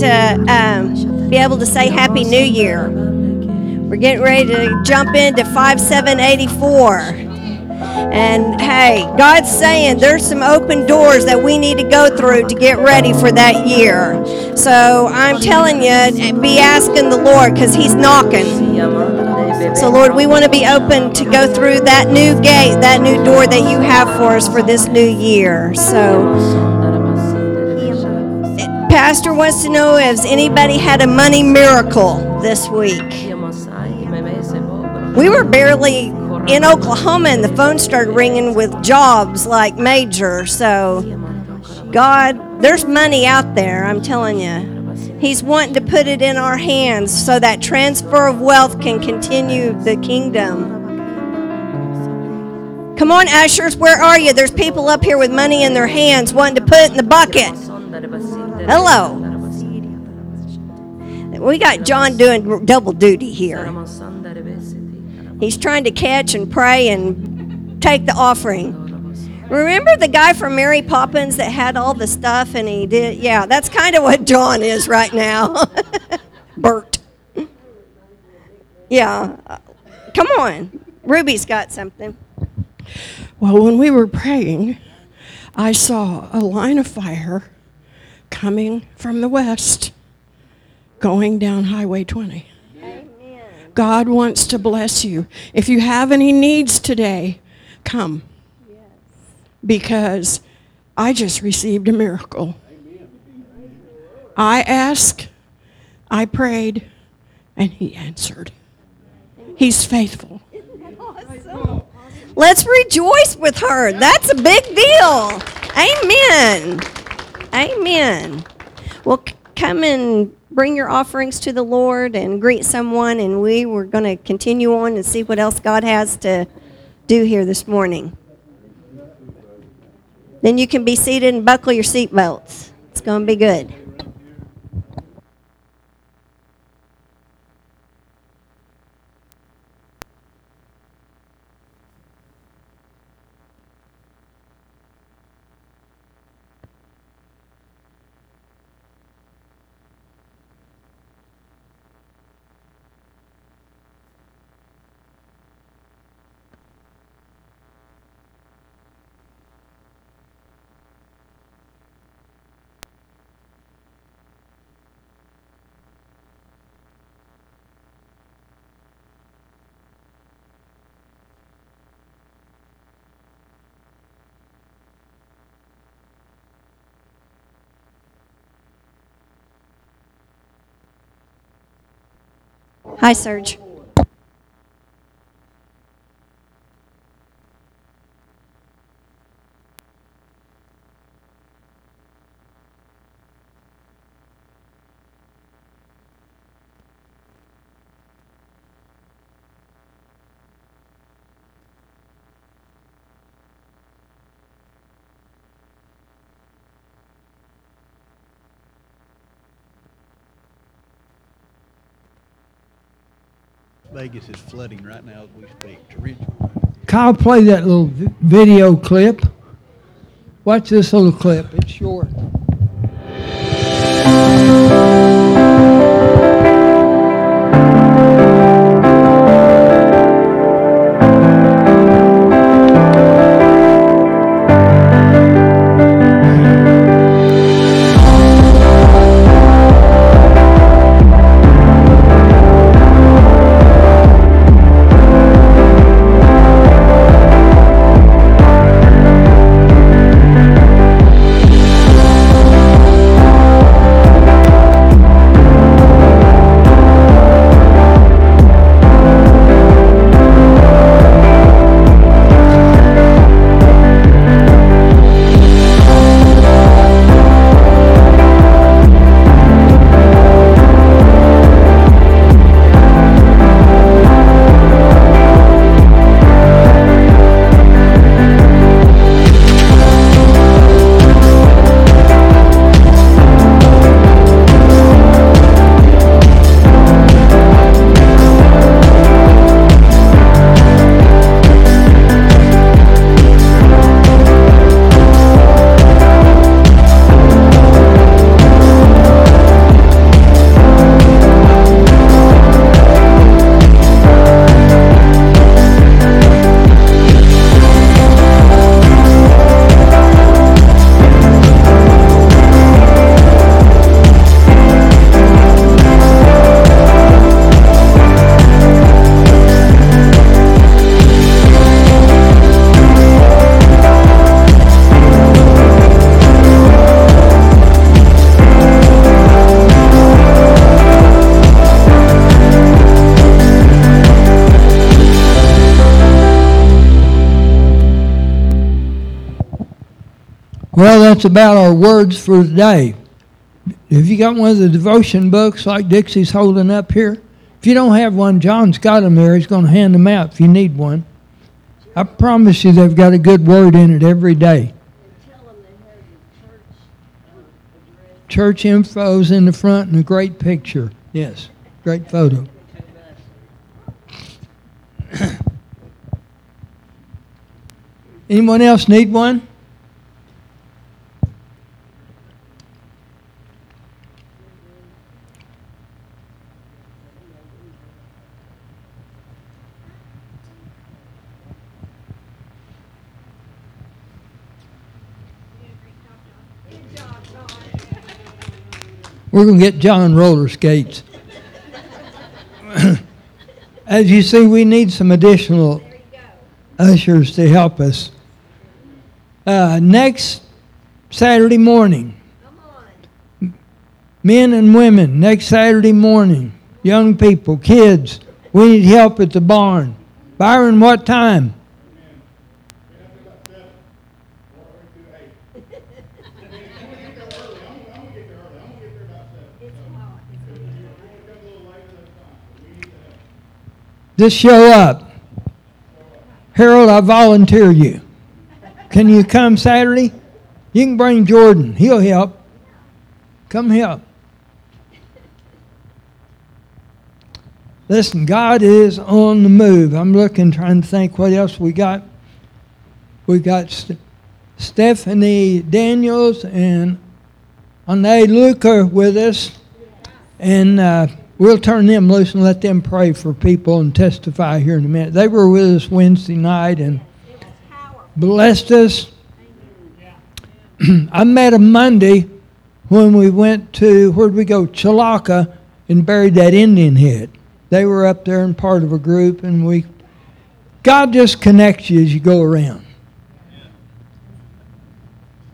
to um, be able to say Happy New Year. We're getting ready to jump into 5784. And hey, God's saying there's some open doors that we need to go through to get ready for that year. So I'm telling you, be asking the Lord because He's knocking. So, Lord, we want to be open to go through that new gate, that new door that you have for us for this new year. So, Pastor wants to know if anybody had a money miracle this week. We were barely in Oklahoma and the phone started ringing with jobs like major. So, God, there's money out there, I'm telling you. He's wanting to put it in our hands so that transfer of wealth can continue the kingdom. Come on, ushers, where are you? There's people up here with money in their hands wanting to put it in the bucket. Hello. We got John doing double duty here. He's trying to catch and pray and take the offering. Remember the guy from Mary Poppins that had all the stuff and he did? Yeah, that's kind of what John is right now. Bert. Yeah. Come on. Ruby's got something. Well, when we were praying, I saw a line of fire coming from the west going down Highway 20. Amen. God wants to bless you. If you have any needs today, come because I just received a miracle. I asked, I prayed, and he answered. He's faithful. Let's rejoice with her. That's a big deal. Amen. Amen. Well, come and bring your offerings to the Lord and greet someone, and we were going to continue on and see what else God has to do here this morning. Then you can be seated and buckle your seatbelts. It's going to be good. Hi, Serge. Vegas is flooding right now as we speak. Kyle, play that little video clip. Watch this little clip. It's short. Well, that's about our words for today. If you got one of the devotion books like Dixie's holding up here, if you don't have one, John's got them there. He's going to hand them out if you need one. I promise you they've got a good word in it every day. Church info's in the front and a great picture. Yes, great photo. Anyone else need one? We're going to get John roller skates. As you see, we need some additional ushers to help us. Uh, next Saturday morning, men and women, next Saturday morning, young people, kids, we need help at the barn. Byron, what time? Just show up. Harold, I volunteer you. Can you come Saturday? You can bring Jordan. He'll help. Come help. Listen, God is on the move. I'm looking, trying to think what else we got. We got St- Stephanie Daniels and Ane Luca with us. And uh, we'll turn them loose and let them pray for people and testify here in a minute. They were with us Wednesday night and blessed us. I met them Monday when we went to, where'd we go? Chilocco and buried that Indian head. They were up there and part of a group, and we, God just connects you as you go around.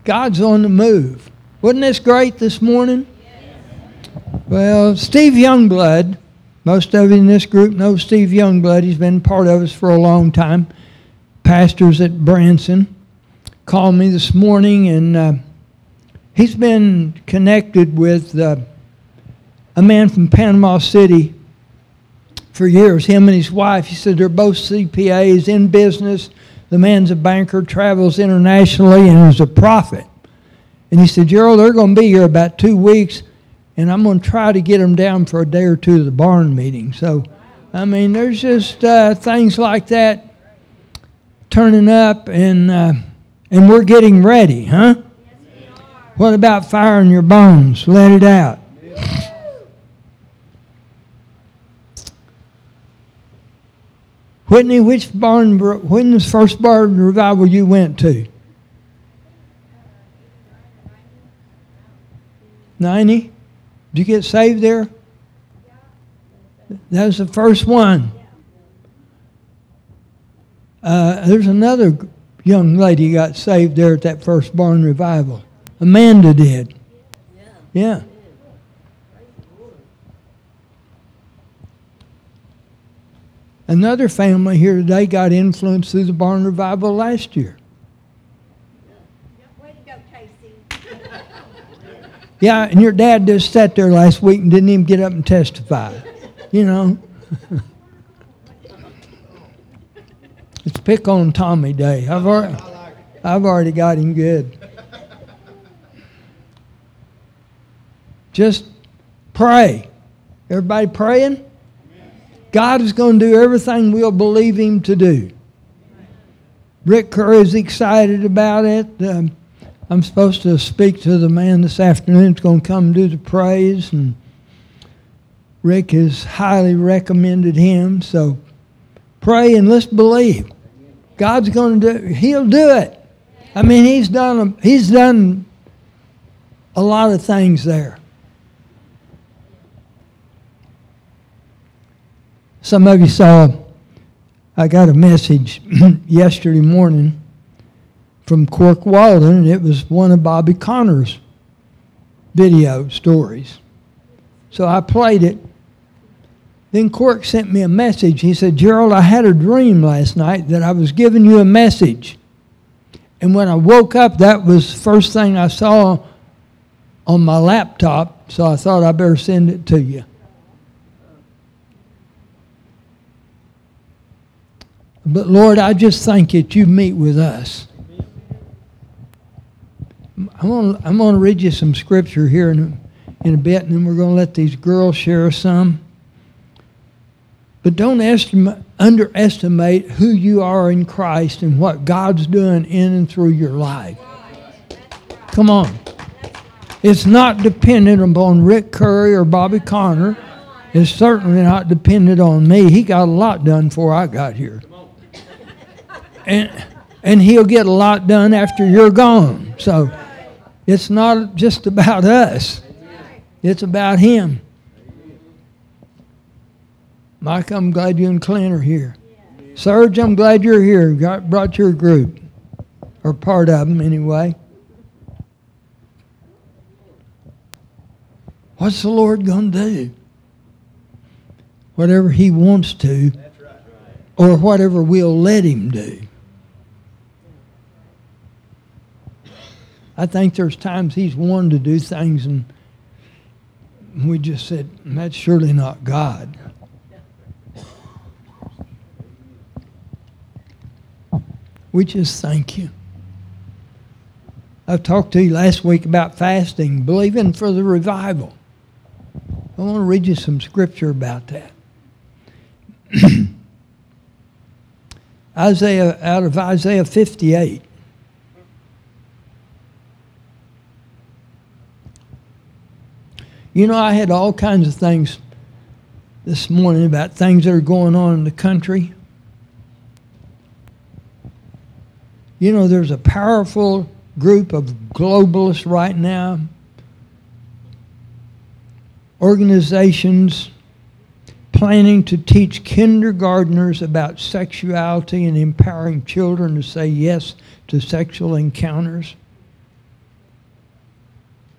God's on the move. Wasn't this great this morning? Well, Steve Youngblood, most of you in this group know Steve Youngblood. He's been part of us for a long time. Pastors at Branson called me this morning, and uh, he's been connected with uh, a man from Panama City for years. Him and his wife. He said they're both CPAs in business. The man's a banker, travels internationally, and is a prophet. And he said, Jerald, they're going to be here about two weeks and I'm going to try to get them down for a day or two to the barn meeting. So, I mean, there's just uh, things like that turning up, and uh, and we're getting ready, huh? What about firing your bones? Let it out. Whitney, which barn? When was the first barn revival you went to? Ninety. Did you get saved there? That was the first one. Uh, there's another young lady got saved there at that first barn revival. Amanda did. Yeah. Another family here today got influenced through the barn revival last year. Way to go, Casey. Yeah, and your dad just sat there last week and didn't even get up and testify. You know. it's pick on Tommy Day. I've already, I've already got him good. Just pray. Everybody praying? God is going to do everything we'll believe Him to do. Rick Curry is excited about it. Um, I'm supposed to speak to the man this afternoon. It's going to come do the praise, and Rick has highly recommended him. So pray and let's believe. God's going to do. He'll do it. I mean, he's done. He's done a lot of things there. Some of you saw. I got a message yesterday morning from Cork Walden, and it was one of Bobby Conner's video stories. So I played it. Then Cork sent me a message. He said, Jerald, I had a dream last night that I was giving you a message. And when I woke up, that was the first thing I saw on my laptop, so I thought I better send it to you. But Lord, I just thank you that you meet with us. I'm going to I'm gonna read you some scripture here in a, in a bit, and then we're going to let these girls share some. But don't estimate, underestimate who you are in Christ and what God's doing in and through your life. Come on. It's not dependent upon Rick Curry or Bobby Conner. It's certainly not dependent on me. He got a lot done before I got here. And, and he'll get a lot done after you're gone. So it's not just about us, it's about him. Mike, I'm glad you and Clint are here. Serge, I'm glad you're here. Got, brought your group, or part of them anyway. What's the Lord going to do? Whatever He wants to, or whatever we'll let Him do. I think there's times He's wanted to do things, and we just said, that's surely not God. We just thank you. I've talked to you last week about fasting, believing for the revival. I want to read you some scripture about that. Isaiah, out of Isaiah 58. You know, I had all kinds of things this morning about things that are going on in the country. You know, there's a powerful group of globalists right now organizations planning to teach kindergarteners about sexuality and empowering children to say yes to sexual encounters.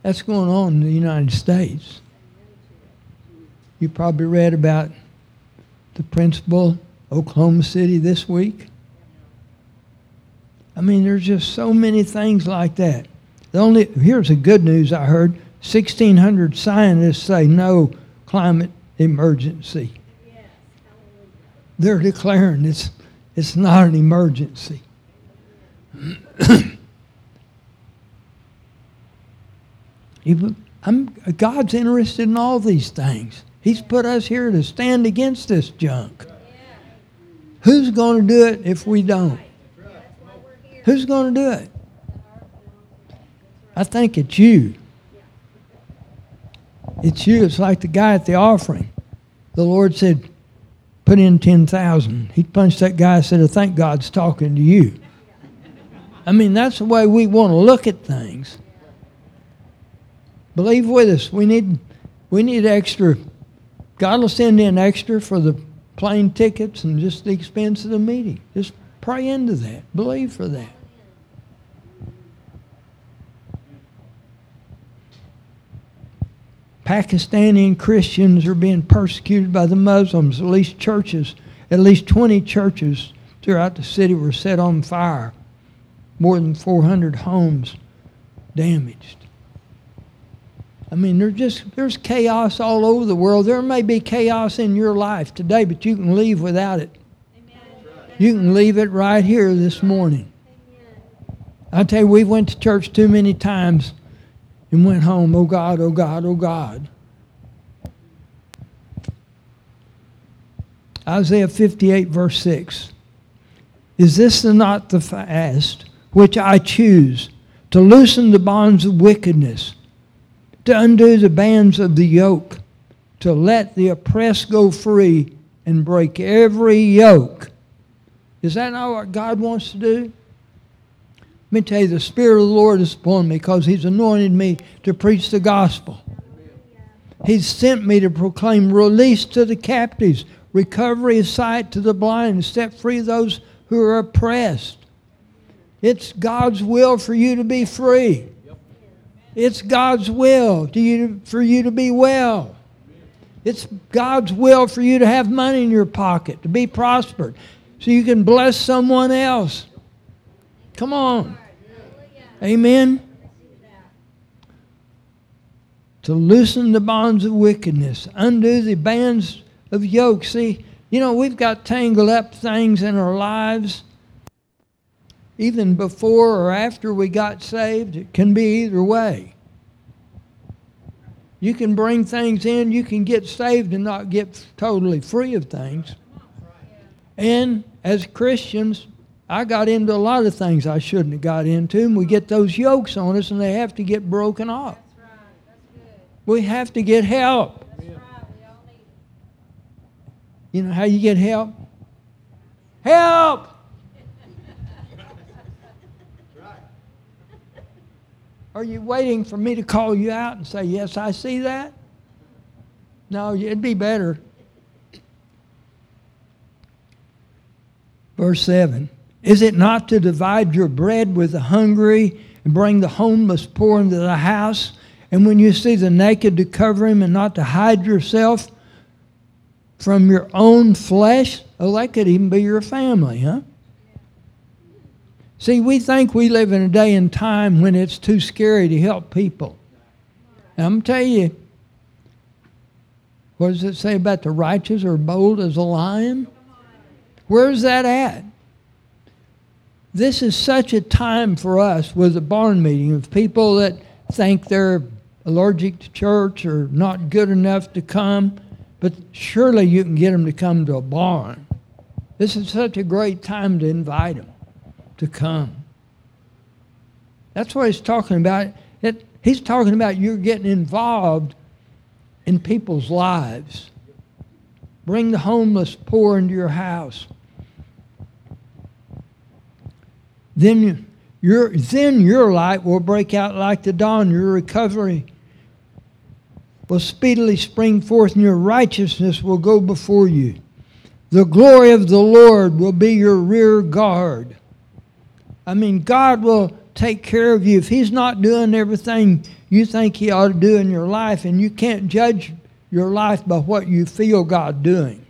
That's going on in the United States. You probably read about the principal Oklahoma City this week. I mean, there's just so many things like that. The only here's the good news I heard. 1,600 scientists say no climate emergency. They're declaring it's, it's not an emergency. I'm, God's interested in all these things. He's put us here to stand against this junk. Who's going to do it if we don't? Who's going to do it? I think it's you. It's you. It's like the guy at the offering. The Lord said, put in 10,000. He punched that guy and said, I think God's talking to you. I mean, that's the way we want to look at things. Believe with us, we need, we need extra. God will send in extra for the plane tickets and just the expense of the meeting. Just pray into that. Believe for that. Pakistani Christians are being persecuted by the Muslims. At least churches, at least 20 churches throughout the city were set on fire. More than 400 homes damaged. I mean, there's just there's chaos all over the world. There may be chaos in your life today, but you can leave without it. You can leave it right here this morning. I tell you, we went to church too many times and went home, oh God, oh God, oh God. Isaiah 58, verse 6. Is this not the fast which I choose to loosen the bonds of wickedness, to undo the bands of the yoke, to let the oppressed go free and break every yoke? Is that not what God wants to do? Let me tell you, the Spirit of the Lord is upon me because He's anointed me to preach the gospel. He's sent me to proclaim release to the captives, recovery of sight to the blind, set free those who are oppressed. It's God's will for you to be free. It's God's will you, for you to be well. It's God's will for you to have money in your pocket, to be prospered, so you can bless someone else. Come on. Amen? To loosen the bonds of wickedness, undo the bands of yoke. See, you know, we've got tangled up things in our lives, even before or after we got saved. It can be either way. You can bring things in, you can get saved and not get totally free of things. And as Christians, I got into a lot of things I shouldn't have got into, and we get those yokes on us, and they have to get broken off. We have to get help. You know how you get help? Help! Are you waiting for me to call you out and say, Yes, I see that? No, it'd be better. Verse 7 Is it not to divide your bread with the hungry and bring the homeless poor into the house? And when you see the naked, to cover him and not to hide yourself from your own flesh? Oh, that could even be your family, huh? See, we think we live in a day and time when it's too scary to help people. And I'm tell you, what does it say about the righteous are bold as a lion? Where's that at? This is such a time for us with a barn meeting of people that think they're allergic to church or not good enough to come, but surely you can get them to come to a barn. This is such a great time to invite them to come. That's what he's talking about. It, he's talking about you're getting involved in people's lives. Bring the homeless poor into your house. Then your, then your light will break out like the dawn. Your recovery will speedily spring forth, and your righteousness will go before you. The glory of the Lord will be your rear guard. I mean, God will take care of you. If He's not doing everything you think He ought to do in your life, and you can't judge your life by what you feel God doing,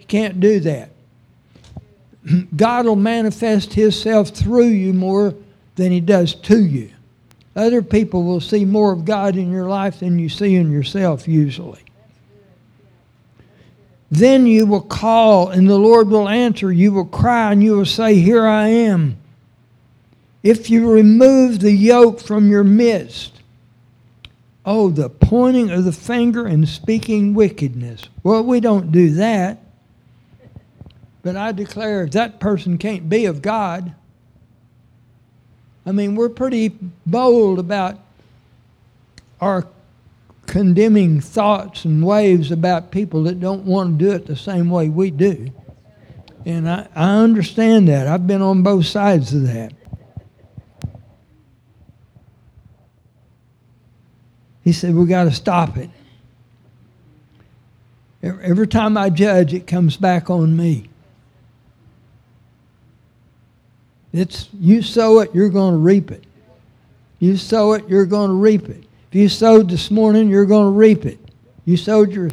you can't do that. God will manifest Himself through you more than He does to you. Other people will see more of God in your life than you see in yourself, usually. Then you will call, and the Lord will answer. You will cry, and you will say, Here I am. If you remove the yoke from your midst, oh, the pointing of the finger and speaking wickedness. Well, we don't do that. But I declare if that person can't be of God, I mean, we're pretty bold about our condemning thoughts and waves about people that don't want to do it the same way we do. And I, I understand that. I've been on both sides of that. He said, We got to stop it. Every time I judge, it comes back on me. It's you sow it, you're going to reap it. You sow it, you're going to reap it. If you sowed this morning, you're going to reap it. You sowed your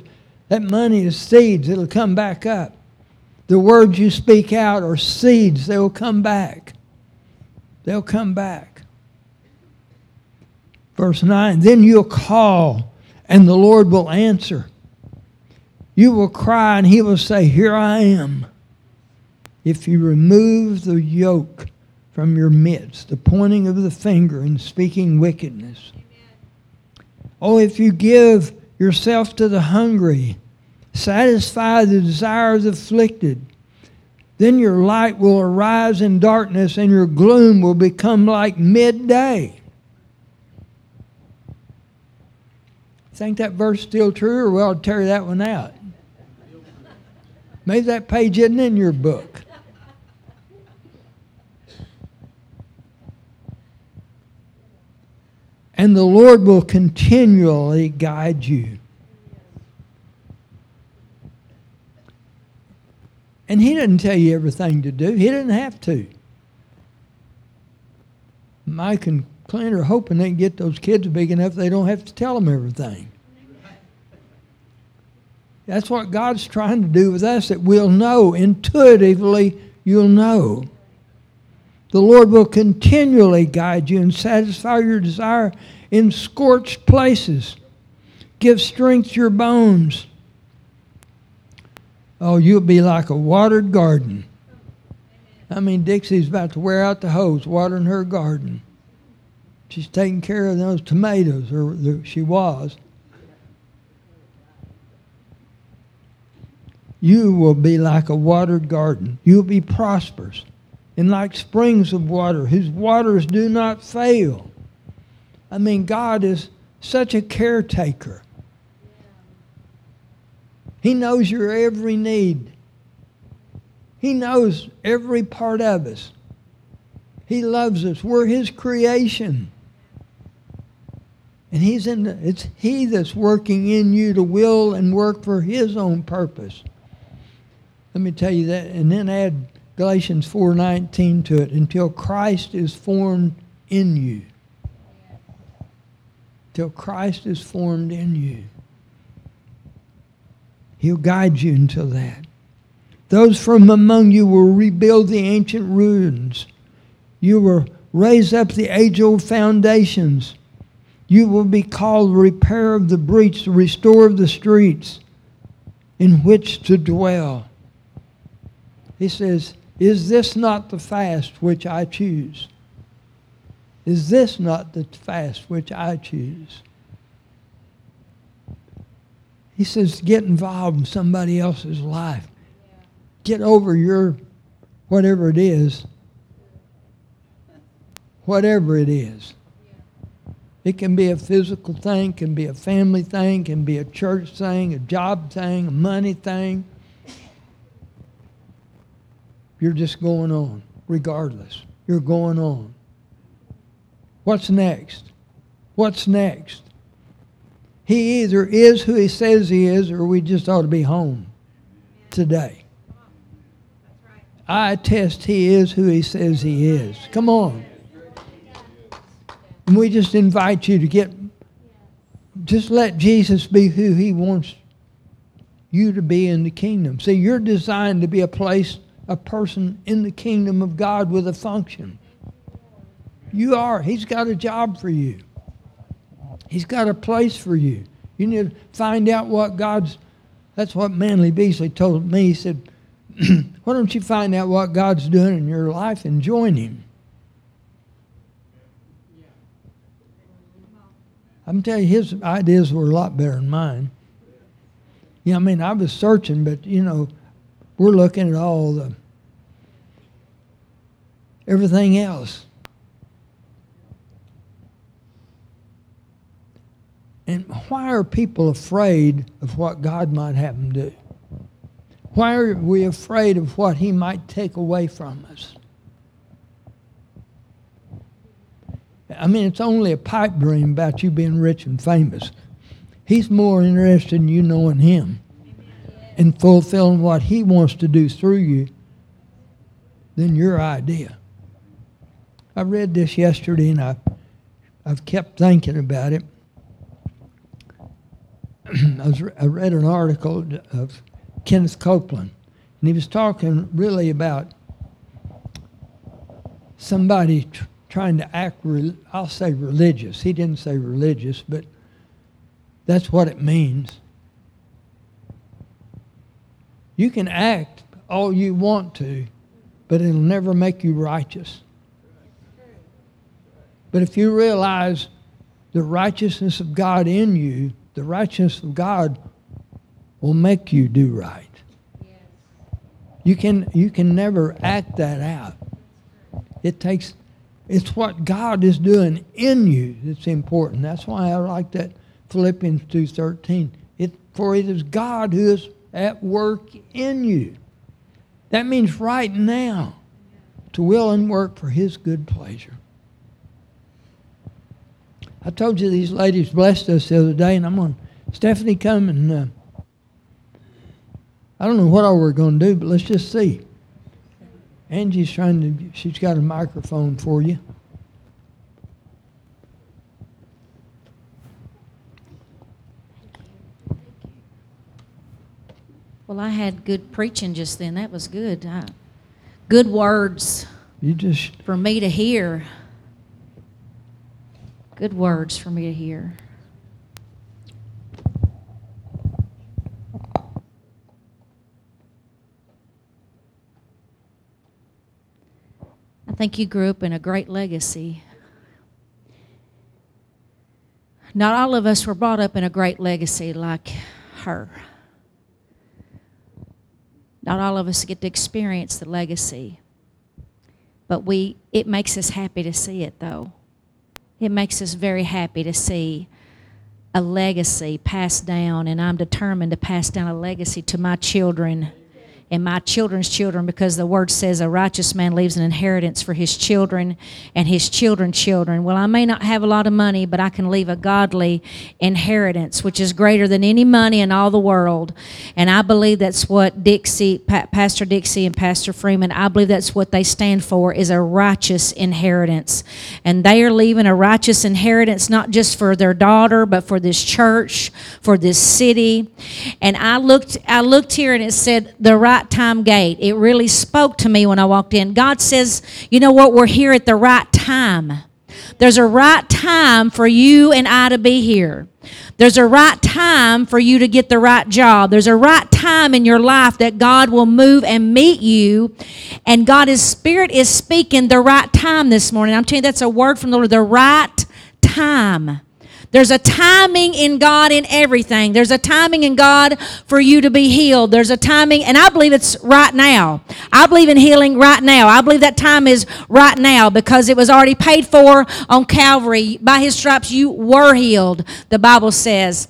that money is seeds, it'll come back up. The words you speak out are seeds, they will come back. They'll come back. Verse 9, then you'll call, and the Lord will answer. You will cry, and he will say, Here I am. If you remove the yoke from your midst, the pointing of the finger and speaking wickedness. Oh, if you give yourself to the hungry, satisfy the desire of the afflicted, then your light will arise in darkness and your gloom will become like midday. Think that verse still true, or well, I'll tear that one out. Maybe that page isn't in your book. And the Lord will continually guide you. And He doesn't tell you everything to do, He doesn't have to. Mike and Clint are hoping they can get those kids big enough they don't have to tell them everything. That's what God's trying to do with us, that we'll know intuitively, you'll know. The Lord will continually guide you and satisfy your desire in scorched places. Give strength to your bones. Oh, you'll be like a watered garden. I mean, Dixie's about to wear out the hose watering her garden. She's taking care of those tomatoes, or the, she was. You will be like a watered garden. You will be prosperous and like springs of water, whose waters do not fail. I mean, God is such a caretaker. He knows your every need. He knows every part of us. He loves us. We're His creation. And He's in the, it's He that's working in you to will and work for His own purpose. Let me tell you that, and then add Galatians 4:19 to it until Christ is formed in you. Till Christ is formed in you. He'll guide you until that. Those from among you will rebuild the ancient ruins. You will raise up the age old foundations. You will be called repair of the breach, restore of the streets in which to dwell. He says, Is this not the fast which I choose? Is this not the fast which I choose? He says, Get involved in somebody else's life get over your whatever it is. Whatever it is. It can be a physical thing, can be a family thing, can be a church thing, a job thing, a money thing. You're just going on, regardless. You're going on. What's next? What's next? He either is who he says he is, or we just ought to be home today. I attest he is who he says he is. Come on. And we just invite you to get, just let Jesus be who he wants you to be in the kingdom. See, you're designed to be a place, a person in the kingdom of God with a function. You are. He's got a job for you. He's got a place for you. You need to find out what God's. That's what Manley Beasley told me. He said, why don't you find out what God's doing in your life and join Him? I'm telling you, his ideas were a lot better than mine. Yeah, I mean, I was searching, but you know, we're looking at all the everything else. And why are people afraid of what God might have them do? Why are we afraid of what he might take away from us? I mean, it's only a pipe dream about you being rich and famous. He's more interested in you knowing him and fulfilling what he wants to do through you than your idea. I read this yesterday and I, I've kept thinking about it. I, was, I read an article of Kenneth Copeland. And he was talking really about somebody tr- trying to act, re- I'll say religious. He didn't say religious, but that's what it means. You can act all you want to, but it'll never make you righteous. But if you realize the righteousness of God in you, the righteousness of God will make you do right. You can you can never act that out. It takes it's what God is doing in you that's important. That's why I like that Philippians 2:13. It for it is God who is at work in you. That means right now to will and work for his good pleasure. I told you these ladies blessed us the other day, and I'm going Stephanie, come and uh, I don't know what all we're going to do, but let's just see. Angie's trying to, she's got a microphone for you. Well, I had good preaching just then. That was good. I, good words, You just for me to hear. Good words for me to hear. I think you grew up in a great legacy. Not all of us were brought up in a great legacy like her. Not all of us get to experience the legacy. But we it makes us happy to see it though. It makes us very happy to see a legacy passed down and I'm determined to pass down a legacy to my children and my children's children because the word says a righteous man leaves an inheritance for his children and his children's children. Well, I may not have a lot of money, but I can leave a godly inheritance, which is greater than any money in all the world. And I believe that's what Dixie, pa- Pastor Dixie and Pastor Freeman, I believe that's what they stand for is a righteous inheritance. And they are leaving a righteous inheritance not just for their daughter, but for this church, for this city. And I looked I looked here and it said the right time gate. It really spoke to me when I walked in. God says, you know what, we're here at the right time. There's a right time for you and I to be here. There's a right time for you to get the right job. There's a right time in your life that God will move and meet you. And God's Spirit is speaking the right time this morning. I'm telling you, that's a word from the Lord, the right time. There's a timing in God in everything. There's a timing in God for you to be healed. There's a timing, and I believe it's right now. I believe in healing right now. I believe that time is right now because it was already paid for on Calvary. By his stripes, you were healed, the Bible says.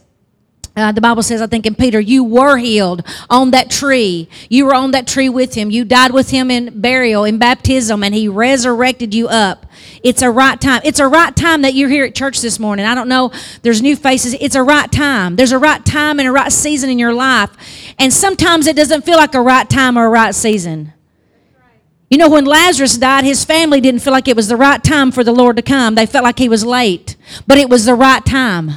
Uh, the Bible says, I think in Peter, you were healed on that tree. You were on that tree with him. You died with him in burial, in baptism, and he resurrected you up. It's a right time. It's a right time that you're here at church this morning. I don't know, there's new faces. It's a right time. There's a right time and a right season in your life. And sometimes it doesn't feel like a right time or a right season. You know, when Lazarus died, his family didn't feel like it was the right time for the Lord to come. They felt like he was late, but it was the right time.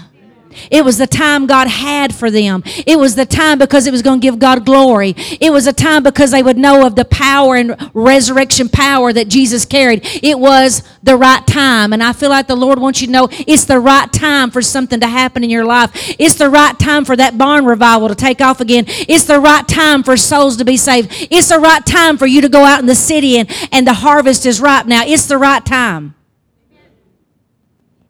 It was the time God had for them. It was the time because it was going to give God glory. It was a time because they would know of the power and resurrection power that Jesus carried. It was the right time. And I feel like the Lord wants you to know it's the right time for something to happen in your life. It's the right time for that barn revival to take off again. It's the right time for souls to be saved. It's the right time for you to go out in the city and, and the harvest is ripe now. It's the right time.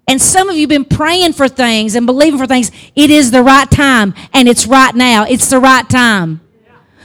And some of you have been praying for things and believing for things. It is the right time, and it's right now. It's the right time.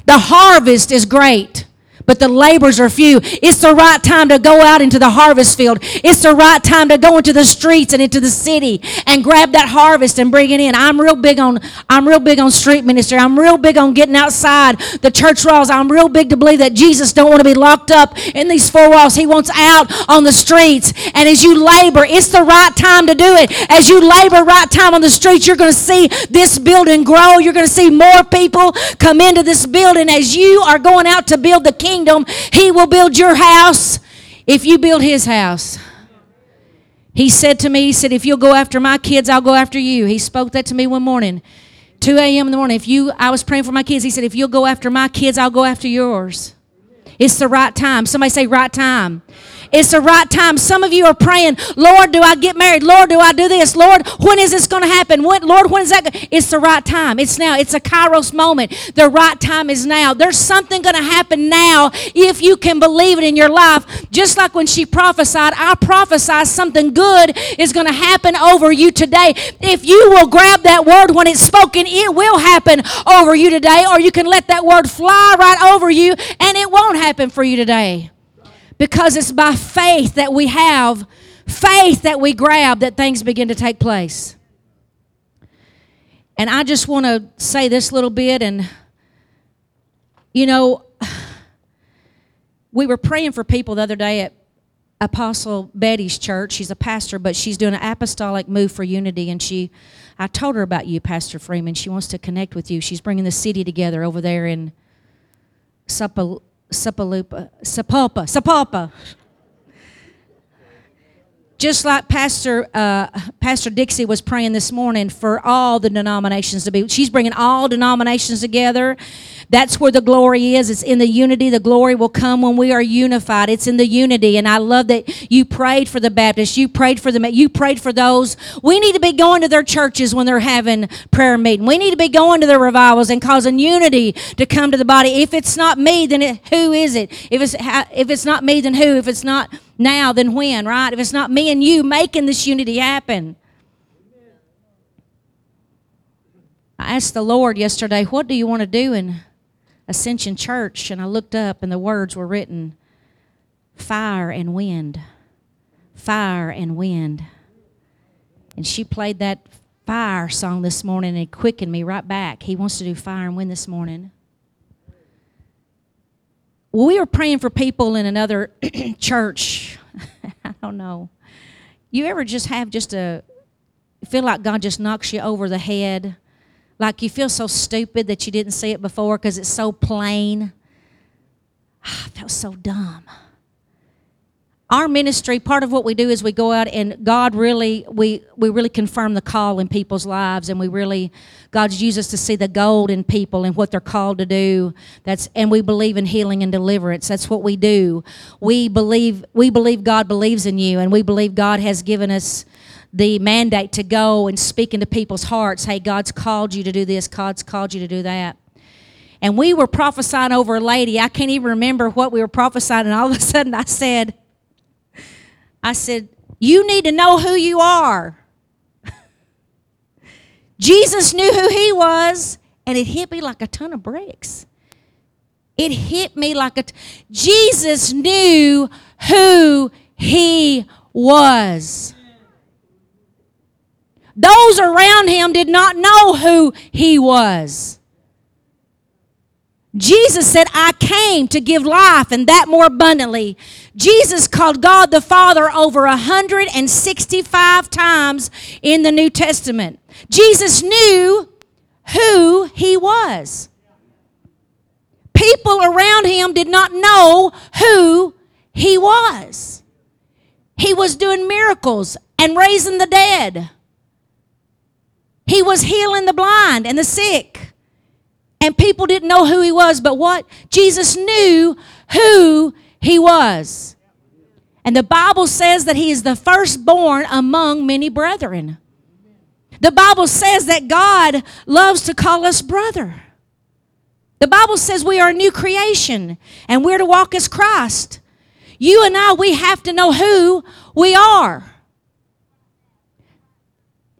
The harvest is great but the labors are few. It's the right time to go out into the harvest field. It's the right time to go into the streets and into the city and grab that harvest and bring it in. I'm real big on I'm real big on street ministry. I'm real big on getting outside the church walls. I'm real big to believe that Jesus don't want to be locked up in these four walls. He wants out on the streets. And as you labor, it's the right time to do it. As you labor right time on the streets, you're going to see this building grow. You're going to see more people come into this building as you are going out to build the kingdom kingdom, He will build your house if you build His house. He said to me, He said, if you'll go after my kids, I'll go after you. He spoke that to me one morning. 2 a.m. in the morning. If you, I was praying for my kids. He said, if you'll go after my kids, I'll go after yours. It's the right time. Somebody say, right time. It's the right time. Some of you are praying, Lord, do I get married? Lord, do I do this? Lord, when is this going to happen? When, Lord, when is that? It's the right time. It's now. It's a kairos moment. The right time is now. There's something going to happen now if you can believe it in your life. Just like when she prophesied, I prophesy something good is going to happen over you today. If you will grab that word when it's spoken, it will happen over you today, or you can let that word fly right over you and it won't happen for you today because it's by faith that we have faith that we grab that things begin to take place. And I just want to say this little bit and you know we were praying for people the other day at Apostle Betty's church. She's a pastor, but she's doing an apostolic move for unity and she I told her about you, Pastor Freeman. She wants to connect with you. She's bringing the city together over there in Supple Sapaloopa, Sapulpa, Sapulpa. Just like Pastor uh, Pastor Dixie was praying this morning for all the denominations to be, she's bringing all denominations together That's where the glory is. It's in the unity. The glory will come when we are unified. It's in the unity. And I love that you prayed for the Baptists. You prayed for the You prayed for those. We need to be going to their churches when they're having prayer meeting. We need to be going to their revivals and causing unity to come to the body. If it's not me, then it, who is it? If it's if it's not me, then who? If it's not now, than when? Right? If it's not me and you making this unity happen. I asked the Lord yesterday, What do you want to do in Ascension Church? And I looked up, and the words were written fire and wind. Fire and wind. And she played that fire song this morning and it quickened me right back. He wants to do fire and wind this morning. Well, we were praying for people in another church. I don't know. You ever just have just a feel like God just knocks you over the head like you feel so stupid that you didn't see it before because it's so plain. I felt so dumb. Our ministry, part of what we do is we go out and God really, we, we really confirm the call in people's lives and we really, God's used us to see the gold in people and what they're called to do. That's, and we believe in healing and deliverance. That's what we do. We believe, we believe God believes in you and we believe God has given us the mandate to go and speak into people's hearts hey, God's called you to do this, God's called you to do that. And we were prophesying over a lady. I can't even remember what we were prophesying. And all of a sudden I said, I said, You need to know who you are. Jesus knew who he was, and it hit me like a ton of bricks. It hit me like a. T- Jesus knew who he was. Those around him did not know who he was. Jesus said, I came to give life and that more abundantly. Jesus called God the Father over 165 times in the New Testament. Jesus knew who he was. People around him did not know who he was. He was doing miracles and raising the dead. He was healing the blind and the sick. And people didn't know who he was, but what? Jesus knew who he was. And the Bible says that he is the firstborn among many brethren. The Bible says that God loves to call us brother. The Bible says we are a new creation and we're to walk as Christ. You and I, we have to know who we are.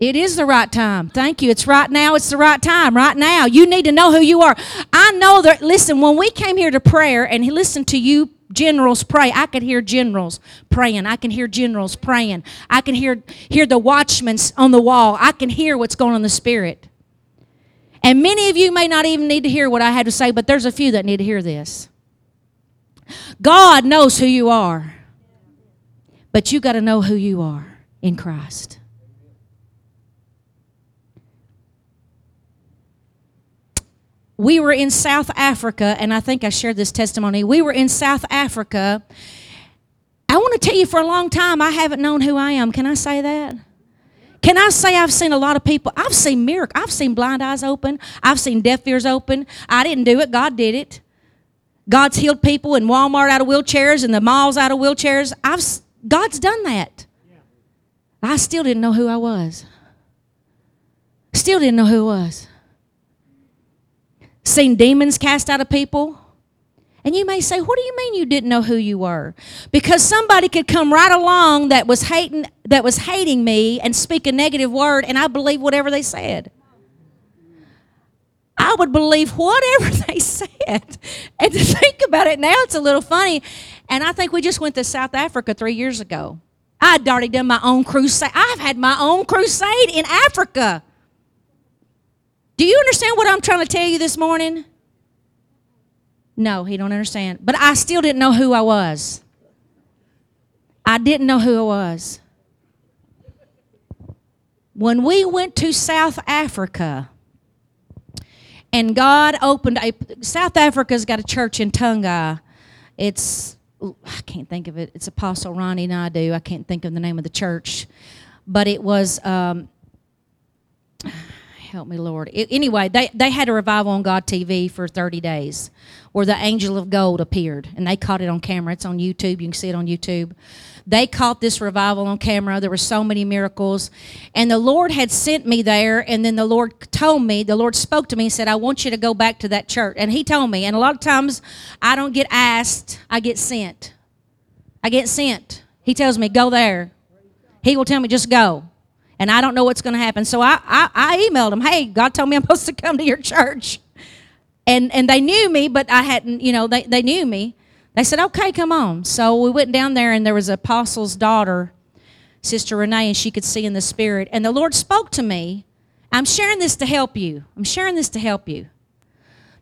It is the right time. Thank you. It's right now. It's the right time. Right now. You need to know who you are. I know that, listen, when we came here to prayer and listened to you generals pray, I could hear generals praying. I can hear generals praying. I can hear, hear the watchmen on the wall. I can hear what's going on in the spirit. And many of you may not even need to hear what I had to say, but there's a few that need to hear this. God knows who you are, but you got to know who you are in Christ. We were in South Africa, and I think I shared this testimony. We were in South Africa. I want to tell you for a long time, I haven't known who I am. Can I say that? Can I say I've seen a lot of people? I've seen miracles. I've seen blind eyes open. I've seen deaf ears open. I didn't do it. God did it. God's healed people in Walmart out of wheelchairs and the malls out of wheelchairs. I've God's done that. I still didn't know who I was. Still didn't know who I was seen demons cast out of people. And you may say, What do you mean you didn't know who you were? Because somebody could come right along that was hating that was hating me and speak a negative word, and I believe whatever they said. I would believe whatever they said. And to think about it now, it's a little funny. And I think we just went to South Africa three years ago. I'd already done my own crusade. I've had my own crusade in Africa. Do you understand what I'm trying to tell you this morning? No, he don't understand. But I still didn't know who I was. I didn't know who I was. When we went to South Africa, and God opened a South Africa's got a church in Tunga. It's I can't think of it. It's Apostle Ronnie Naidu. I can't think of the name of the church, but it was um, Help me, Lord. I- anyway, they, they had a revival on God TV for 30 days where the angel of gold appeared and they caught it on camera. It's on YouTube. You can see it on YouTube. They caught this revival on camera. There were so many miracles. And the Lord had sent me there. And then the Lord told me, the Lord spoke to me and said, I want you to go back to that church. And He told me, and a lot of times I don't get asked, I get sent. I get sent. He tells me, go there. He will tell me, just go and I don't know what's going to happen. So I, I, I emailed them, hey, God told me I'm supposed to come to your church. And, and they knew me, but I hadn't, you know, they, they knew me. They said, okay, come on. So we went down there, and there was an apostle's daughter, Sister Renee, and she could see in the spirit. And the Lord spoke to me. I'm sharing this to help you. I'm sharing this to help you.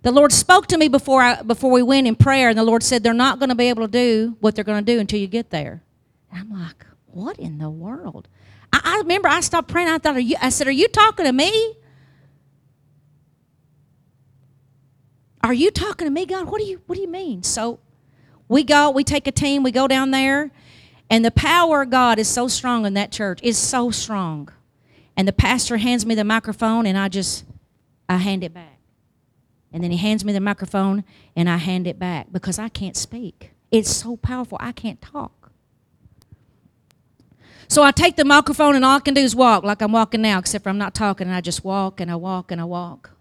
The Lord spoke to me before, I, before we went in prayer, and the Lord said, they're not going to be able to do what they're going to do until you get there. And I'm like, what in the world? I, I remember I stopped praying. I thought, you, I said, Are you talking to me? Are you talking to me, God? What do you what do you mean? So we go, we take a team, we go down there, and the power of God is so strong in that church. Is so strong. And the pastor hands me the microphone and I just I hand it back. And then he hands me the microphone and I hand it back because I can't speak. It's so powerful. I can't talk. So I take the microphone and all I can do is walk like I'm walking now, except for I'm not talking and I just walk and I walk and I walk.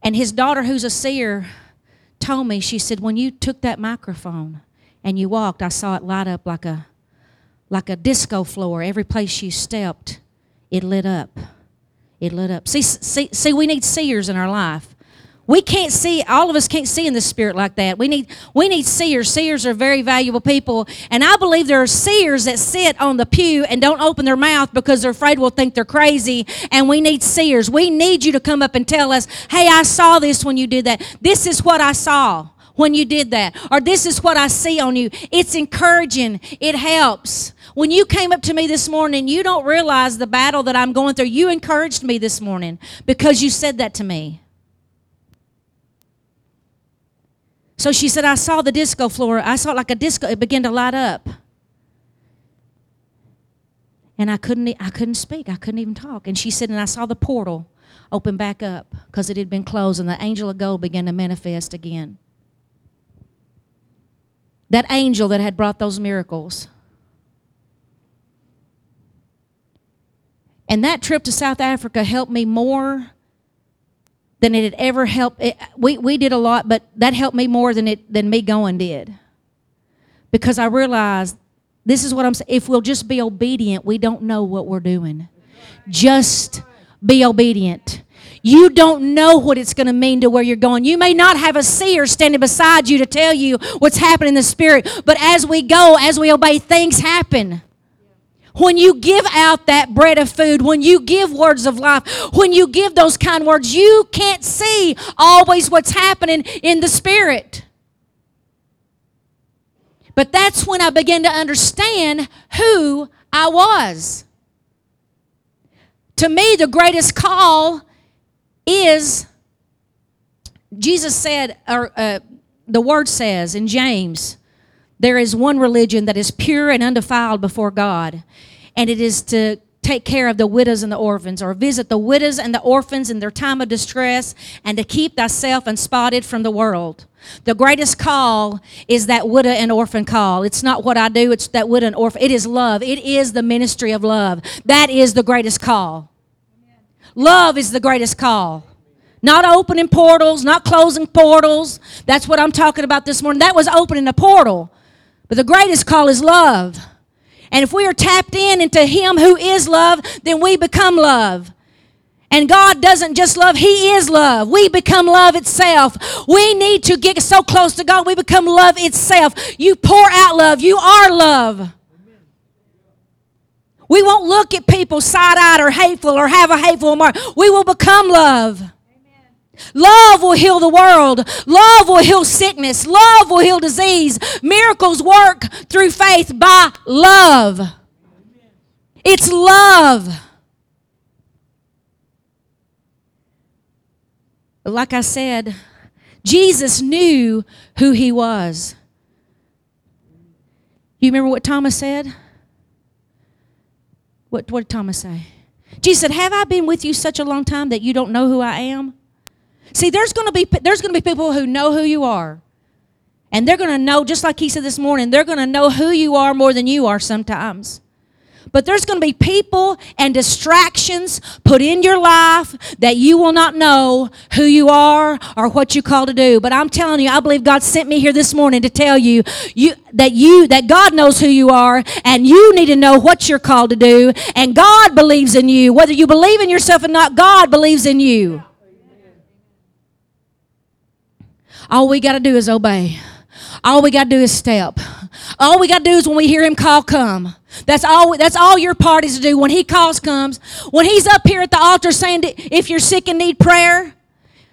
And his daughter, who's a seer, told me, she said, when you took that microphone and you walked, I saw it light up like a like a disco floor. Every place you stepped, it lit up. It lit up. See, see, see, we need seers in our life. We can't see, all of us can't see in the spirit like that. We need, we need seers. Seers are very valuable people. And I believe there are seers that sit on the pew and don't open their mouth because they're afraid we'll think they're crazy. And we need seers. We need you to come up and tell us, hey, I saw this when you did that. This is what I saw when you did that. Or this is what I see on you. It's encouraging, it helps. When you came up to me this morning, you don't realize the battle that I'm going through. You encouraged me this morning because you said that to me. So she said, I saw the disco floor. I saw it like a disco. It began to light up. And I couldn't, I couldn't speak. I couldn't even talk. And she said, and I saw the portal open back up because it had been closed, and the angel of gold began to manifest again. That angel that had brought those miracles. And that trip to South Africa helped me more than it had ever helped. It, we, we did a lot, but that helped me more than, it, than me going did. Because I realized this is what I'm saying. If we'll just be obedient, we don't know what we're doing. Just be obedient. You don't know what it's going to mean to where you're going. You may not have a seer standing beside you to tell you what's happening in the spirit, but as we go, as we obey, things happen. When you give out that bread of food, when you give words of life, when you give those kind words, you can't see always what's happening in the spirit. But that's when I began to understand who I was. To me, the greatest call is Jesus said, or uh, the word says in James, there is one religion that is pure and undefiled before God, and it is to take care of the widows and the orphans, or visit the widows and the orphans in their time of distress, and to keep thyself unspotted from the world. The greatest call is that widow and orphan call. It's not what I do, it's that widow and orphan. It is love. It is the ministry of love. That is the greatest call. Love is the greatest call. Not opening portals, not closing portals. That's what I'm talking about this morning. That was opening a portal. But the greatest call is love. And if we are tapped in into Him who is love, then we become love. And God doesn't just love, He is love. We become love itself. We need to get so close to God, we become love itself. You pour out love, you are love. We won't look at people side eyed or hateful or have a hateful remark. We will become love. Love will heal the world. Love will heal sickness. Love will heal disease. Miracles work through faith by love. It's love. Like I said, Jesus knew who he was. You remember what Thomas said? What, what did Thomas say? Jesus said, Have I been with you such a long time that you don't know who I am? See, there's going to be there's going to be people who know who you are. And they're going to know just like he said this morning, they're going to know who you are more than you are sometimes. But there's going to be people and distractions put in your life that you will not know who you are or what you call to do. But I'm telling you, I believe God sent me here this morning to tell you, you that you that God knows who you are and you need to know what you're called to do and God believes in you. Whether you believe in yourself or not, God believes in you. All we got to do is obey. All we got to do is step. All we got to do is when we hear him call, come. That's all. That's all your part is to do. When he calls, comes. When he's up here at the altar saying, "If you're sick and need prayer,"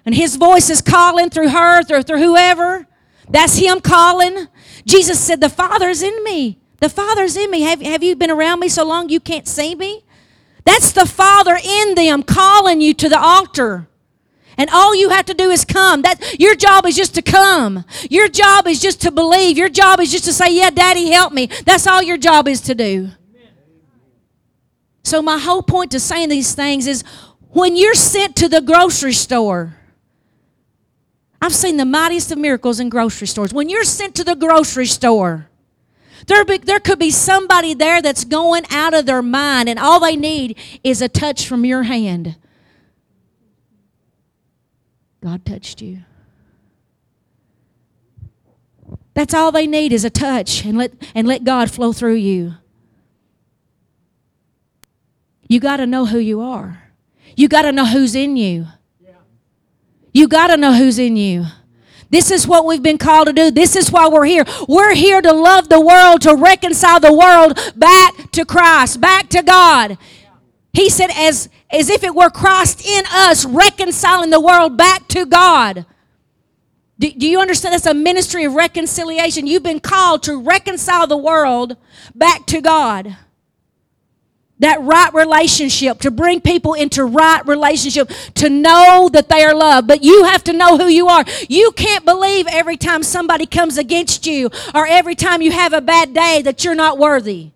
and his voice is calling through her, through, through whoever, that's him calling. Jesus said, "The Father's in me. The Father's in me. Have, have you been around me so long you can't see me?" That's the Father in them calling you to the altar. And all you have to do is come. That your job is just to come. Your job is just to believe. Your job is just to say, "Yeah, Daddy, help me." That's all your job is to do. So my whole point to saying these things is when you're sent to the grocery store, I've seen the mightiest of miracles in grocery stores. When you're sent to the grocery store, there, be, there could be somebody there that's going out of their mind, and all they need is a touch from your hand. God touched you. That's all they need is a touch and let, and let God flow through you. You got to know who you are. You got to know who's in you. You got to know who's in you. This is what we've been called to do. This is why we're here. We're here to love the world, to reconcile the world back to Christ, back to God. He said, as, as if it were Christ in us, reconciling the world back to God. Do, do, you understand? That's a ministry of reconciliation. You've been called to reconcile the world back to God. That right relationship, to bring people into right relationship, to know that they are loved. But you have to know who you are. You can't believe every time somebody comes against you or every time you have a bad day that you're not worthy.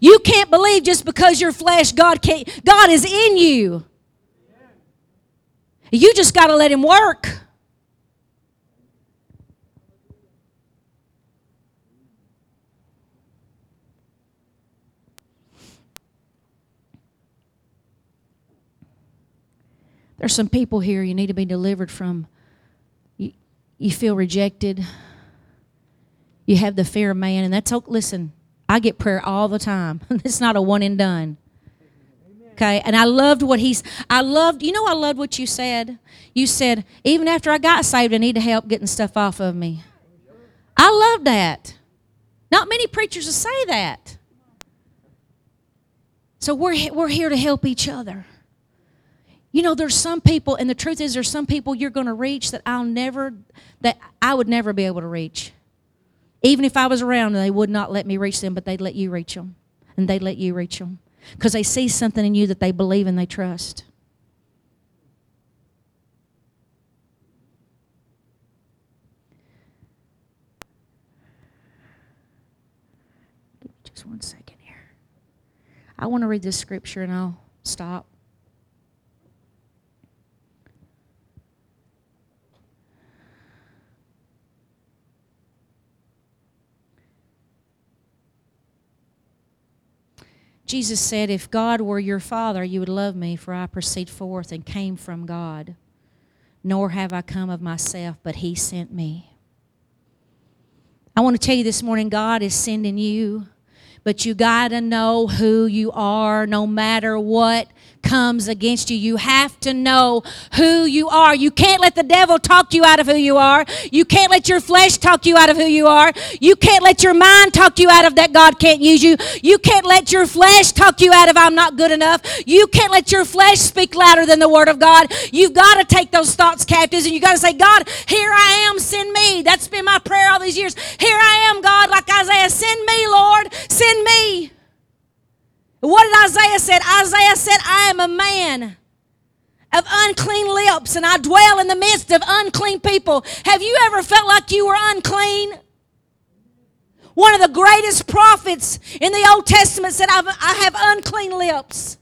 You can't believe just because your flesh, God can't, God is in you. You just got to let Him work. There's some people here you need to be delivered from. You, you feel rejected. You have the fear of man, and that's okay. listen. I get prayer all the time. it's not a one and done. Okay, and I loved what he's. I loved. You know, I loved what you said. You said even after I got saved, I need to help getting stuff off of me. I love that. Not many preachers will say that. So we're we're here to help each other. You know, there's some people, and the truth is, there's some people you're going to reach that I'll never, that I would never be able to reach. Even if I was around, and they would not let me reach them, but they'd let you reach them. And they'd let you reach them. Because they see something in you that they believe and they trust. Give me just one second here. I want to read this scripture and I'll stop. Jesus said, If God were your Father, you would love me, for I proceed forth and came from God. Nor have I come of myself, but He sent me. I want to tell you this morning God is sending you, but you got to know who you are no matter what comes against you. You have to know who you are. You can't let the devil talk you out of who you are. You can't let your flesh talk you out of who you are. You can't let your mind talk you out of that God can't use you. You can't let your flesh talk you out of I'm not good enough. You can't let your flesh speak louder than the word of God. You've got to take those thoughts captives and you got to say, God, here I am, send me. That's been my prayer all these years. Here I am, God, like Isaiah, send me, Lord, send me. What did Isaiah said? Isaiah said, I am a man of unclean lips and I dwell in the midst of unclean people. Have you ever felt like you were unclean? One of the greatest prophets in the Old Testament said, I've, have unclean lips.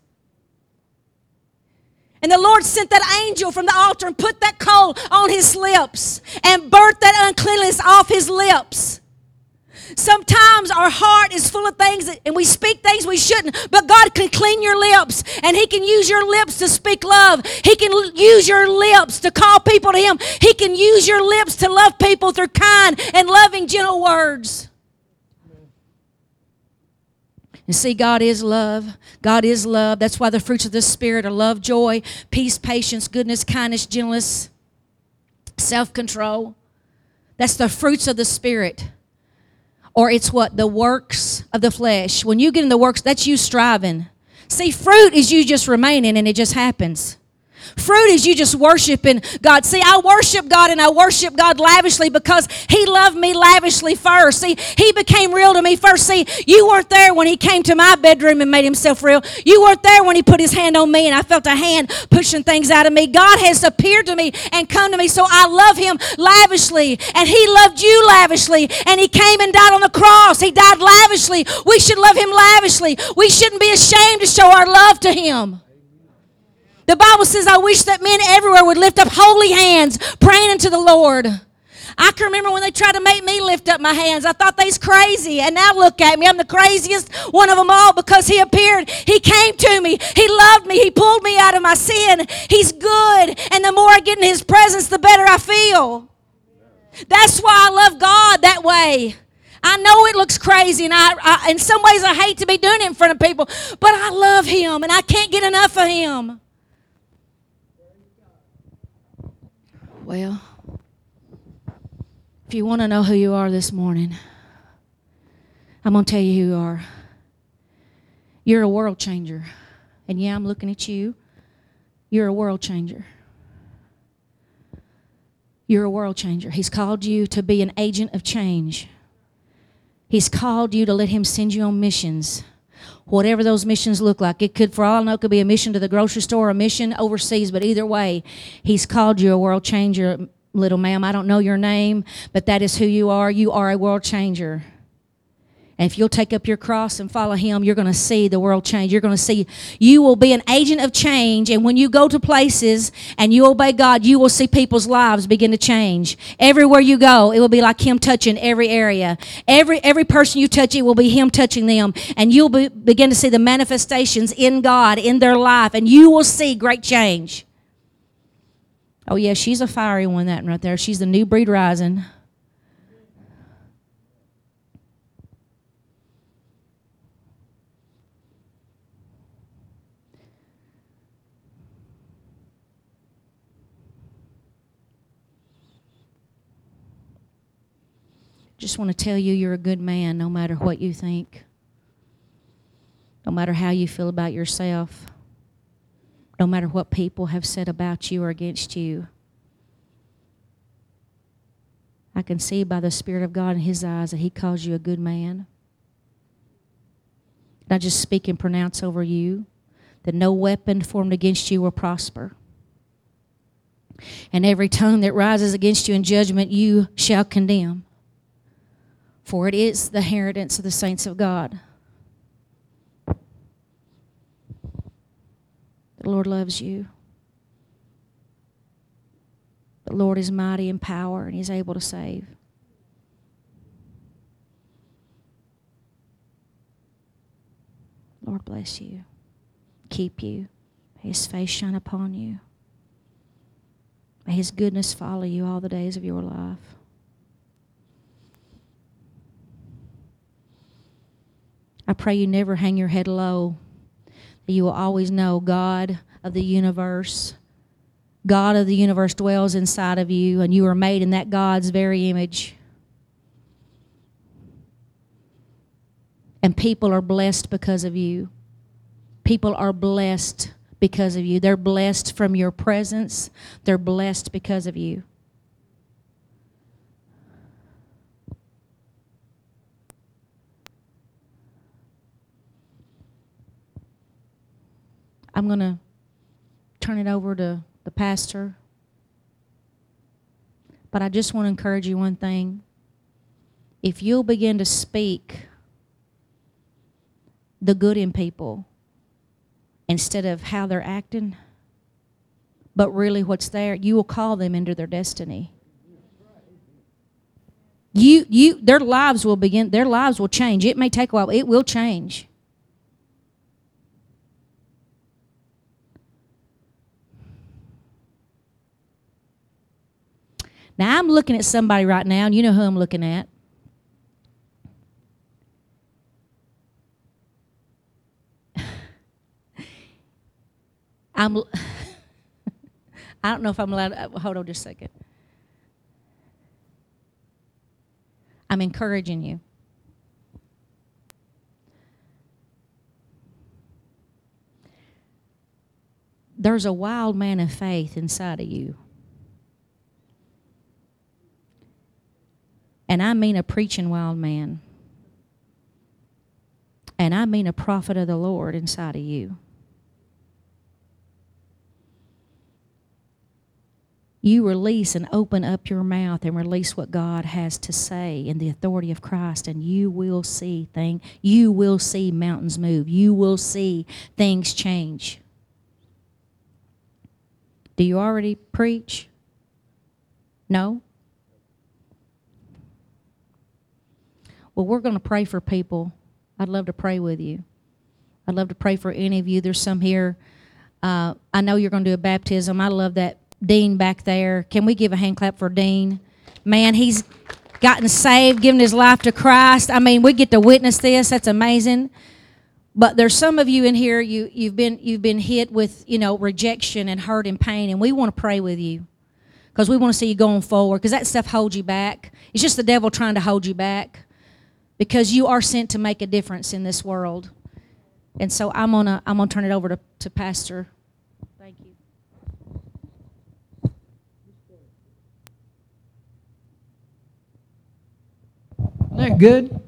And the Lord sent that angel from the altar and put that coal on his lips and burnt that uncleanness off his lips. Sometimes our heart is full of things and we speak things we shouldn't, but God can clean your lips and He can use your lips to speak love. He can use your lips to call people to Him. He can use your lips to love people through kind and loving, gentle words. And see, God is love. God is love. That's why the fruits of the Spirit are love, joy, peace, patience, goodness, kindness, gentleness, self control. That's the fruits of the Spirit or it's what the works of the flesh. When you get in the works, that's you striving. See, fruit is you just remaining and it just happens. Fruit is you just worshiping God. See, I worship God and I worship God lavishly because He loved me lavishly first. See, He became real to me first. See, you weren't there when He came to my bedroom and made Himself real. You weren't there when He put His hand on me and I felt a hand pushing things out of me. God has appeared to me and come to me, so I love Him lavishly. And He loved you lavishly. And He came and died on the cross. He died lavishly. We should love Him lavishly. We shouldn't be ashamed to show our love to Him. The Bible says, I wish that men everywhere would lift up holy hands, praying unto the Lord. I can remember when they tried to make me lift up my hands. I thought they's crazy. And now look at me. I'm the craziest one of them all because He appeared. He came to me. He loved me. He pulled me out of my sin. He's good. And the more I get in His presence, the better I feel. That's why I love God that way. I know it looks crazy, and I, I, in some ways I hate to be doing it in front of people, but I love Him, and I can't get enough of Him. Well, if you want to know who you are this morning, I'm going to tell you who you are. You're a world changer. And yeah, I'm looking at you. You're a world changer. You're a world changer. He's called you to be an agent of change. He's called you to let Him send you on missions whatever those missions look like. It could, for all I know, could be a mission to the grocery store, a mission overseas, but either way, He's called you a world changer, little ma'am. I don't know your name, but that is who you are. You are a world changer. And if you'll take up your cross and follow him, you're going to see the world change. You're going to see, you will be an agent of change. And when you go to places and you obey God, you will see people's lives begin to change. Everywhere you go, it will be like him touching every area. Every, every person you touch, it will be him touching them. And you'll be, begin to see the manifestations in God, in their life. And you will see great change. Oh, yeah, she's a fiery one, that one right there. She's the new breed rising. I just want to tell you you're a good man no matter what you think, no matter how you feel about yourself, no matter what people have said about you or against you. I can see by the Spirit of God in His eyes that He calls you a good man. And I just speak and pronounce over you that no weapon formed against you will prosper. And every tongue that rises against you in judgment, you shall condemn for it is the inheritance of the saints of God. The Lord loves you. The Lord is mighty in power and He's able to save. Lord bless you, keep you, may His face shine upon you. May His goodness follow you all the days of your life. I pray you never hang your head low, that you will always know God of the universe. God of the universe dwells inside of you, and you are made in that God's very image. And people are blessed because of you. People are blessed because of you. They're blessed from your presence, they're blessed because of you. I'm going to turn it over to the pastor. But I just want to encourage you one thing. if you'll begin to speak the good in people instead of how they're acting, but really what's there, you will call them into their destiny. You, you, their lives will begin, their lives will change. It may take a while, it will change. Now I'm looking at somebody right now, and you know who I'm looking at. I'm. I don't know if I'm allowed. Uh, hold on just a second. I'm encouraging you. There's a wild man of faith inside of you. And I mean a preaching wild man. And I mean a prophet of the Lord inside of you. You release and open up your mouth and release what God has to say in the authority of Christ, and you will see things. You will see mountains move. You will see things change. Do you already preach? No? Well, we're going to pray for people. I'd love to pray with you. I'd love to pray for any of you. There's some here. Uh, I know you're going to do a baptism. I love that Dean back there. Can we give a hand clap for Dean? Man, he's gotten saved, given his life to Christ. I mean, we get to witness this. That's amazing. But there's some of you in here you you've been you've been hit with you know rejection and hurt and pain, and we want to pray with you because we want to see you going forward because that stuff holds you back. It's just the devil trying to hold you back because you are sent to make a difference in this world. And so I'm gonna I'm gonna turn it over to, to Pastor. Thank you. Isn't that good?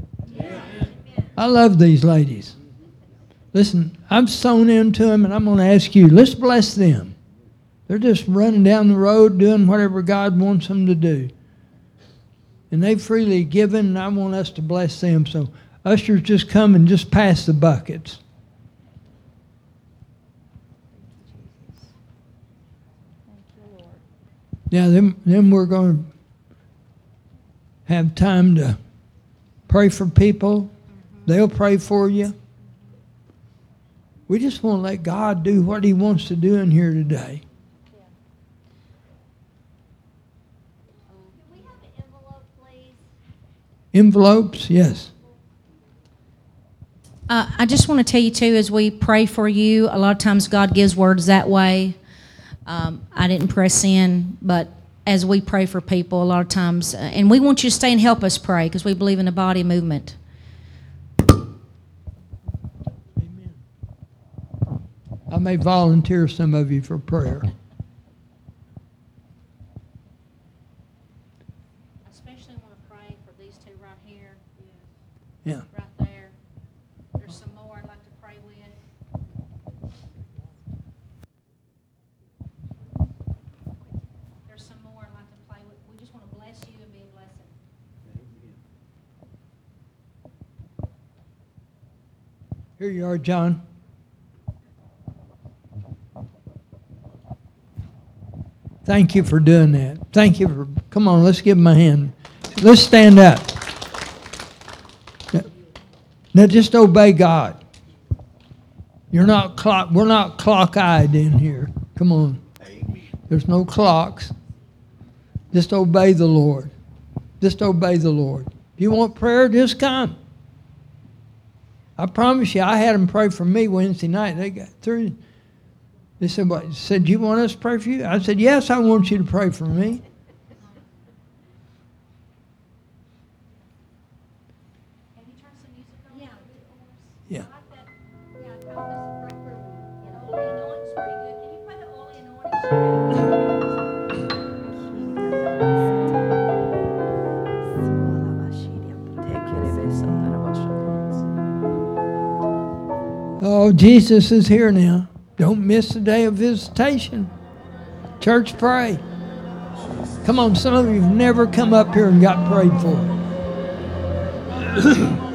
I love these ladies. Listen, I'm sewn into them, and I'm going to ask you, let's bless them. They're just running down the road doing whatever God wants them to do. And they've freely given, and I want us to bless them. So, ushers, just come and just pass the buckets. Now, then, then we're going to have time to pray for people. They'll pray for you. We just want to let God do what He wants to do in here today. Can we have an envelope, please? Envelopes, yes. Uh, I just want to tell you too, as we pray for you, a lot of times God gives words that way. Um, I didn't press in, but as we pray for people, a lot of times, uh, and we want you to stay and help us pray because we believe in the body movement. Amen. I may volunteer some of you for prayer. Especially want to pray for these two right here, Yeah. right there. There's some more I'd like to pray with. There's some more I'd like to play with. We just want to bless you and be a blessing. Here you are, John. Thank you for doing that. Thank you for, come on, let's give him a hand. Let's stand up. Now- Now just obey God. You're not clock, we're not clock-eyed in here. Come on. There's no clocks. Just obey the Lord. Just obey the Lord. If you want prayer, just come. I promise you, I had them pray for me Wednesday night. They got through. They said, "What?" Said, "You want us to pray for you?" I said, "Yes, I want you to pray for me." Jesus is here now. Don't miss the day of visitation. Church, pray. Come on, some of you have never come up here and got prayed for.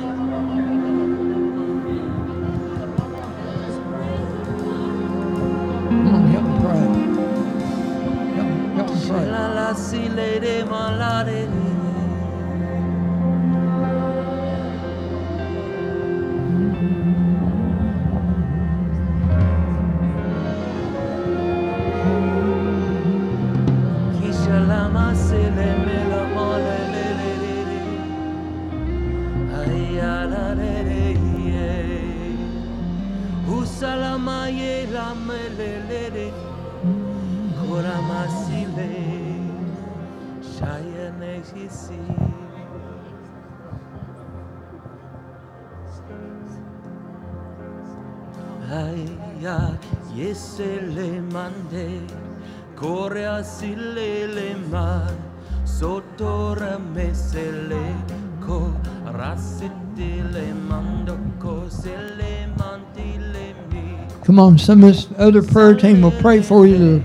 Come on, some of this other prayer team will pray for you till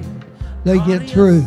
they get through.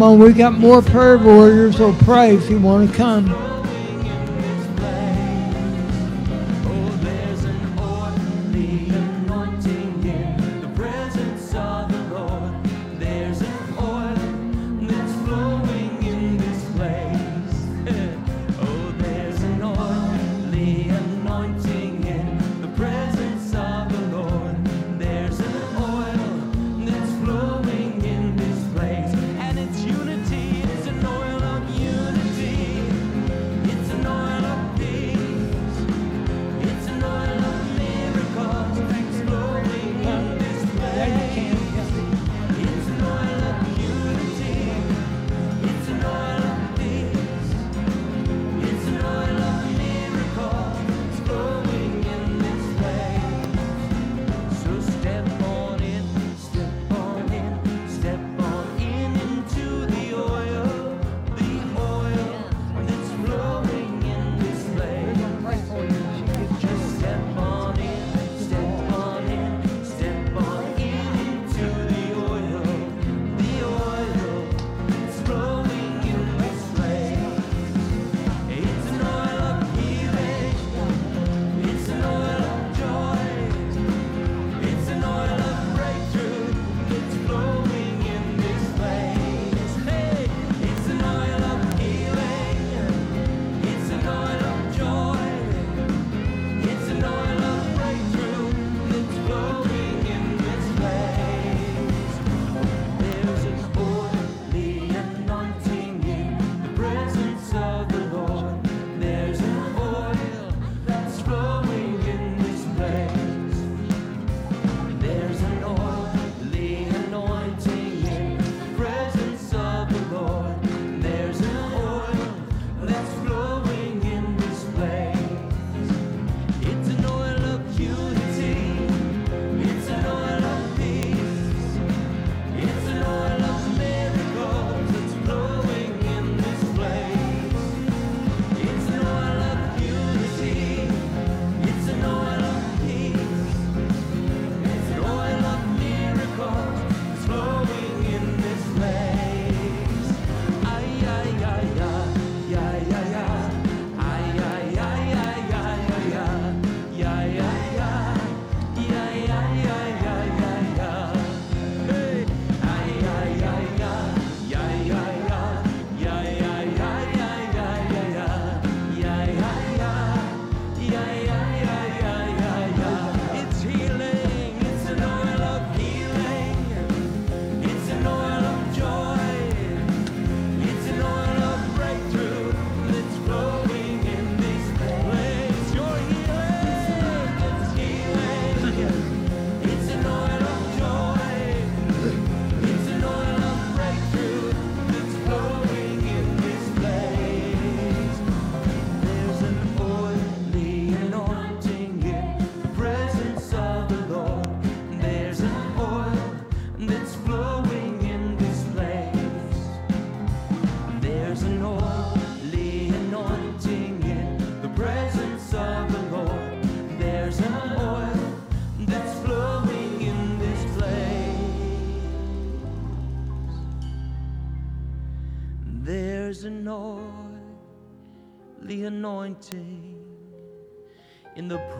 Come on, we got more prayer warriors, so pray if you want to come.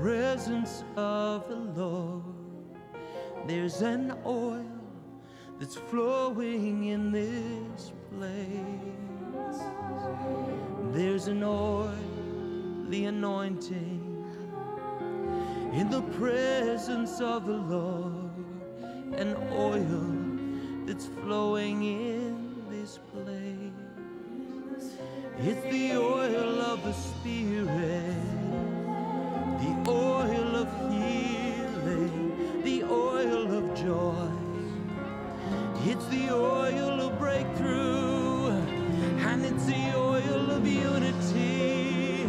presence of the Lord, there's an oil that's flowing in this place. There's an oil, the anointing, in the presence of the Lord, an oil that's flowing in this place. It's the oil of the Spirit oil of healing, the oil of joy. It's the oil of breakthrough, and it's the oil of unity.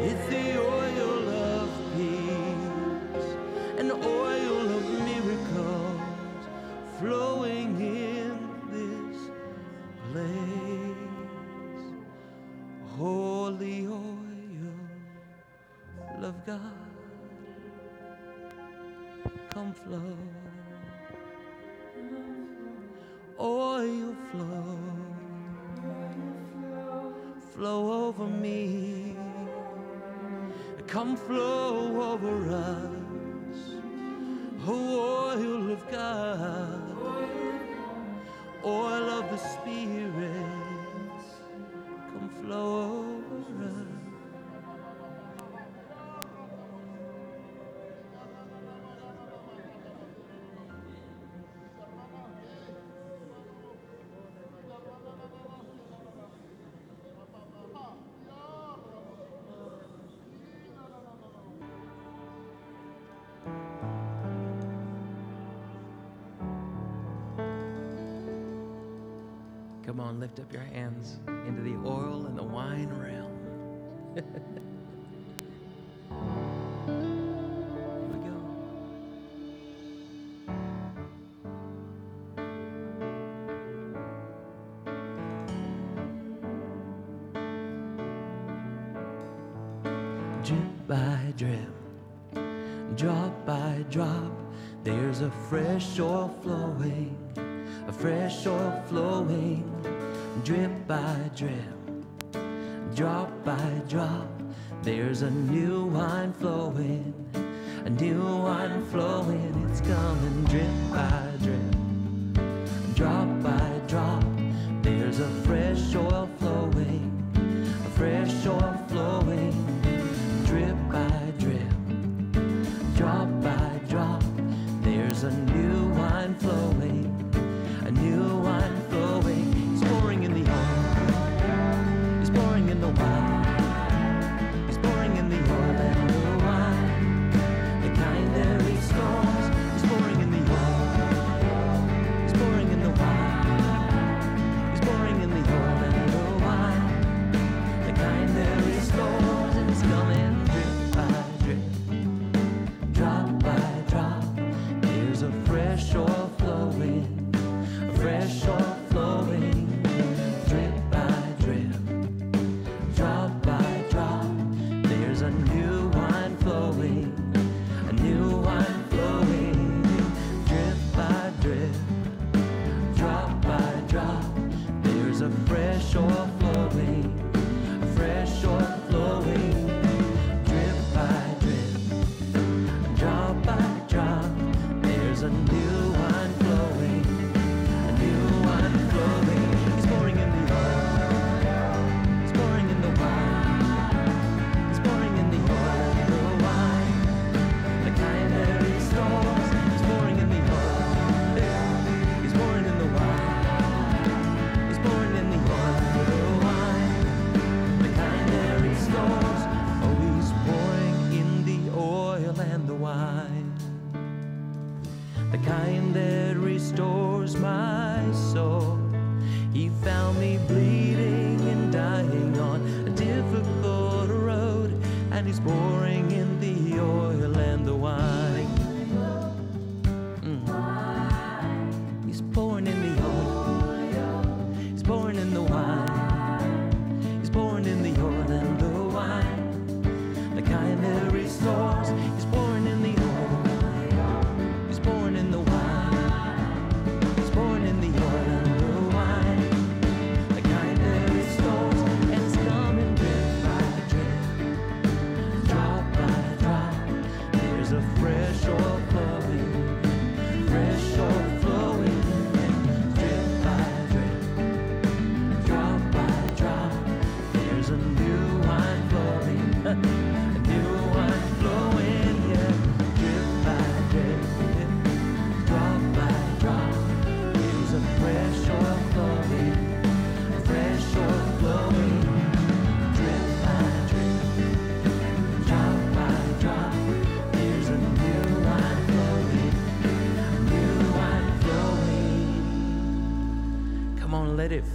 It's the oil of peace, an oil of miracles flowing in this place. Holy oil of God come flow. Oil flow, flow over me. Come flow over us. Oh, oil of God, oil of the Spirit, come flow over. Come on, lift up your hands into the oil and the wine realm. a new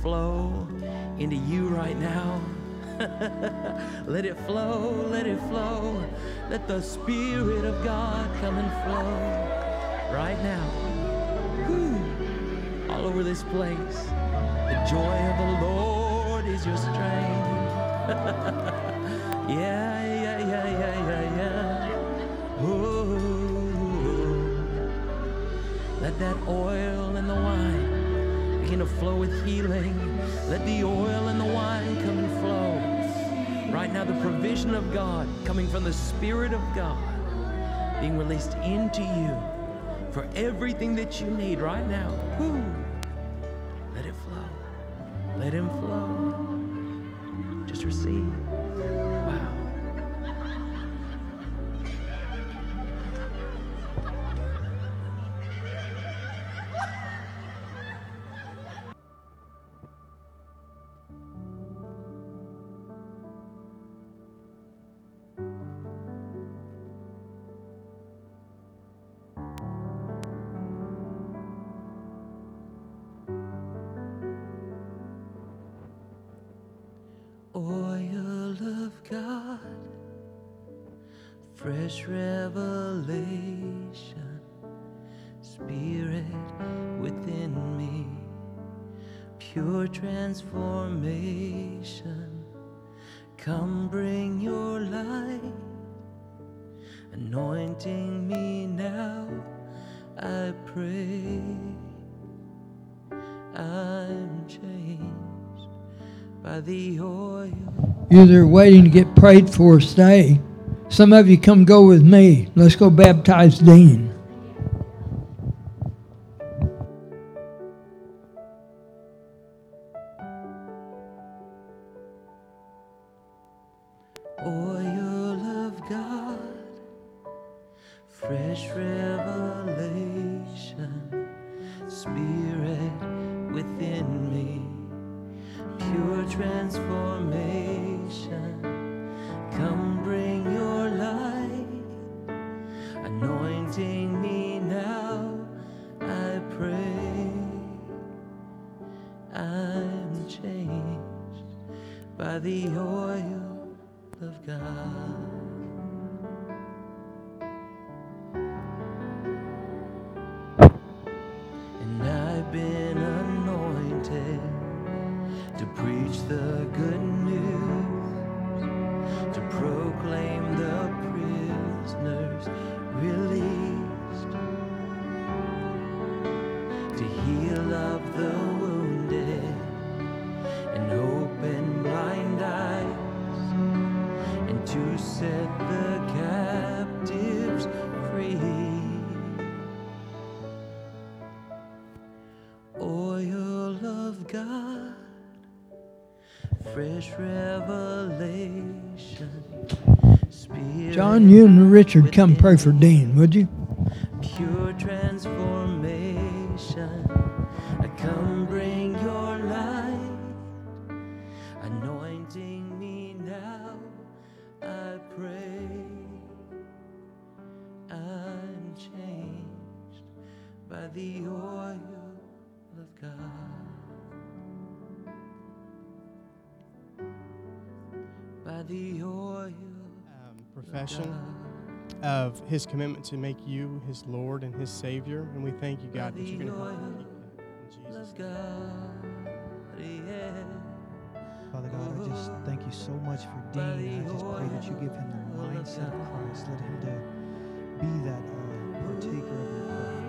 flow into you right now. let it flow, let it flow. Let the Spirit of God come and flow right now. Whew. All over this place. The joy of the Lord is your strength. yeah, yeah, yeah, yeah, yeah, yeah. Ooh. Let that oil begin to flow with healing. Let the oil and the wine come and flow. Right now, the provision of God coming from the Spirit of God being released into you for everything that you need right now. Whew. Fresh revelation, Spirit within me, pure transformation. Come bring your light, anointing me now, I pray. I'm changed by the oil. You're there waiting to get prayed for, stay. Some of you come go with me. Let's go baptize Dean. Fresh revelation. Spirit John, you and Richard come pray for Dean, would you? pure transformation. I come bring your light, anointing me now. I pray I'm changed by the oil um, profession of his commitment to make you his Lord and his Savior. And we thank you, God, that you're going to help him keep that. In Jesus' name. Father God, I just thank you so much for Dean. I just pray that you give him the mindset of Christ. Let him to be that uh, partaker of your prayer.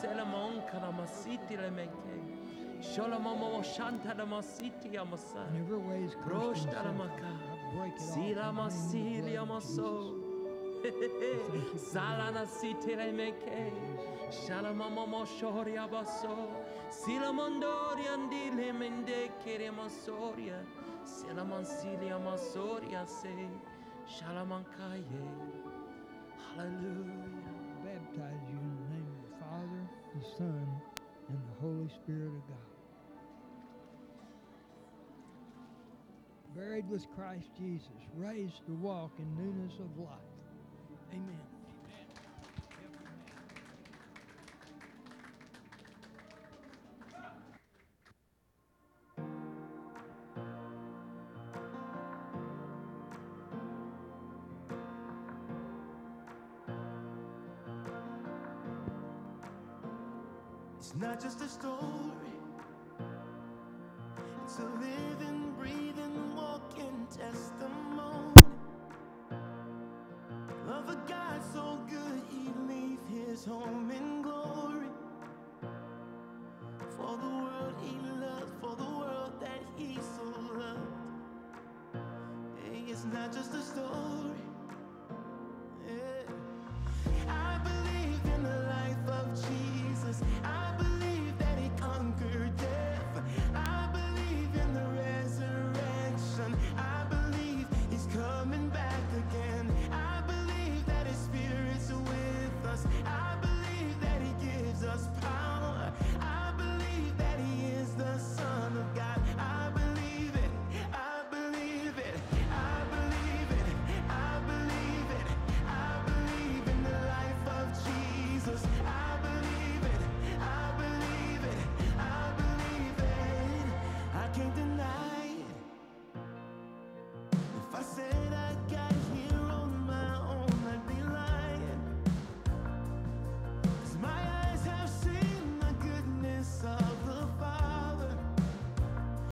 Selamon karamasiti lemeke. Shalomamo shantalamasiti yamasa. Proshtalamaka. Siramasili yamaso. Salanasiti lemeke. Shalamamo shoriabaso. Silamondorian dilemende keremasoria. Silamansili yamasoria se. Shalamankaya. Hallelujah. Baptized. the Son, and the Holy Spirit of God. Buried with Christ Jesus, raised to walk in newness of life. Amen. just a stone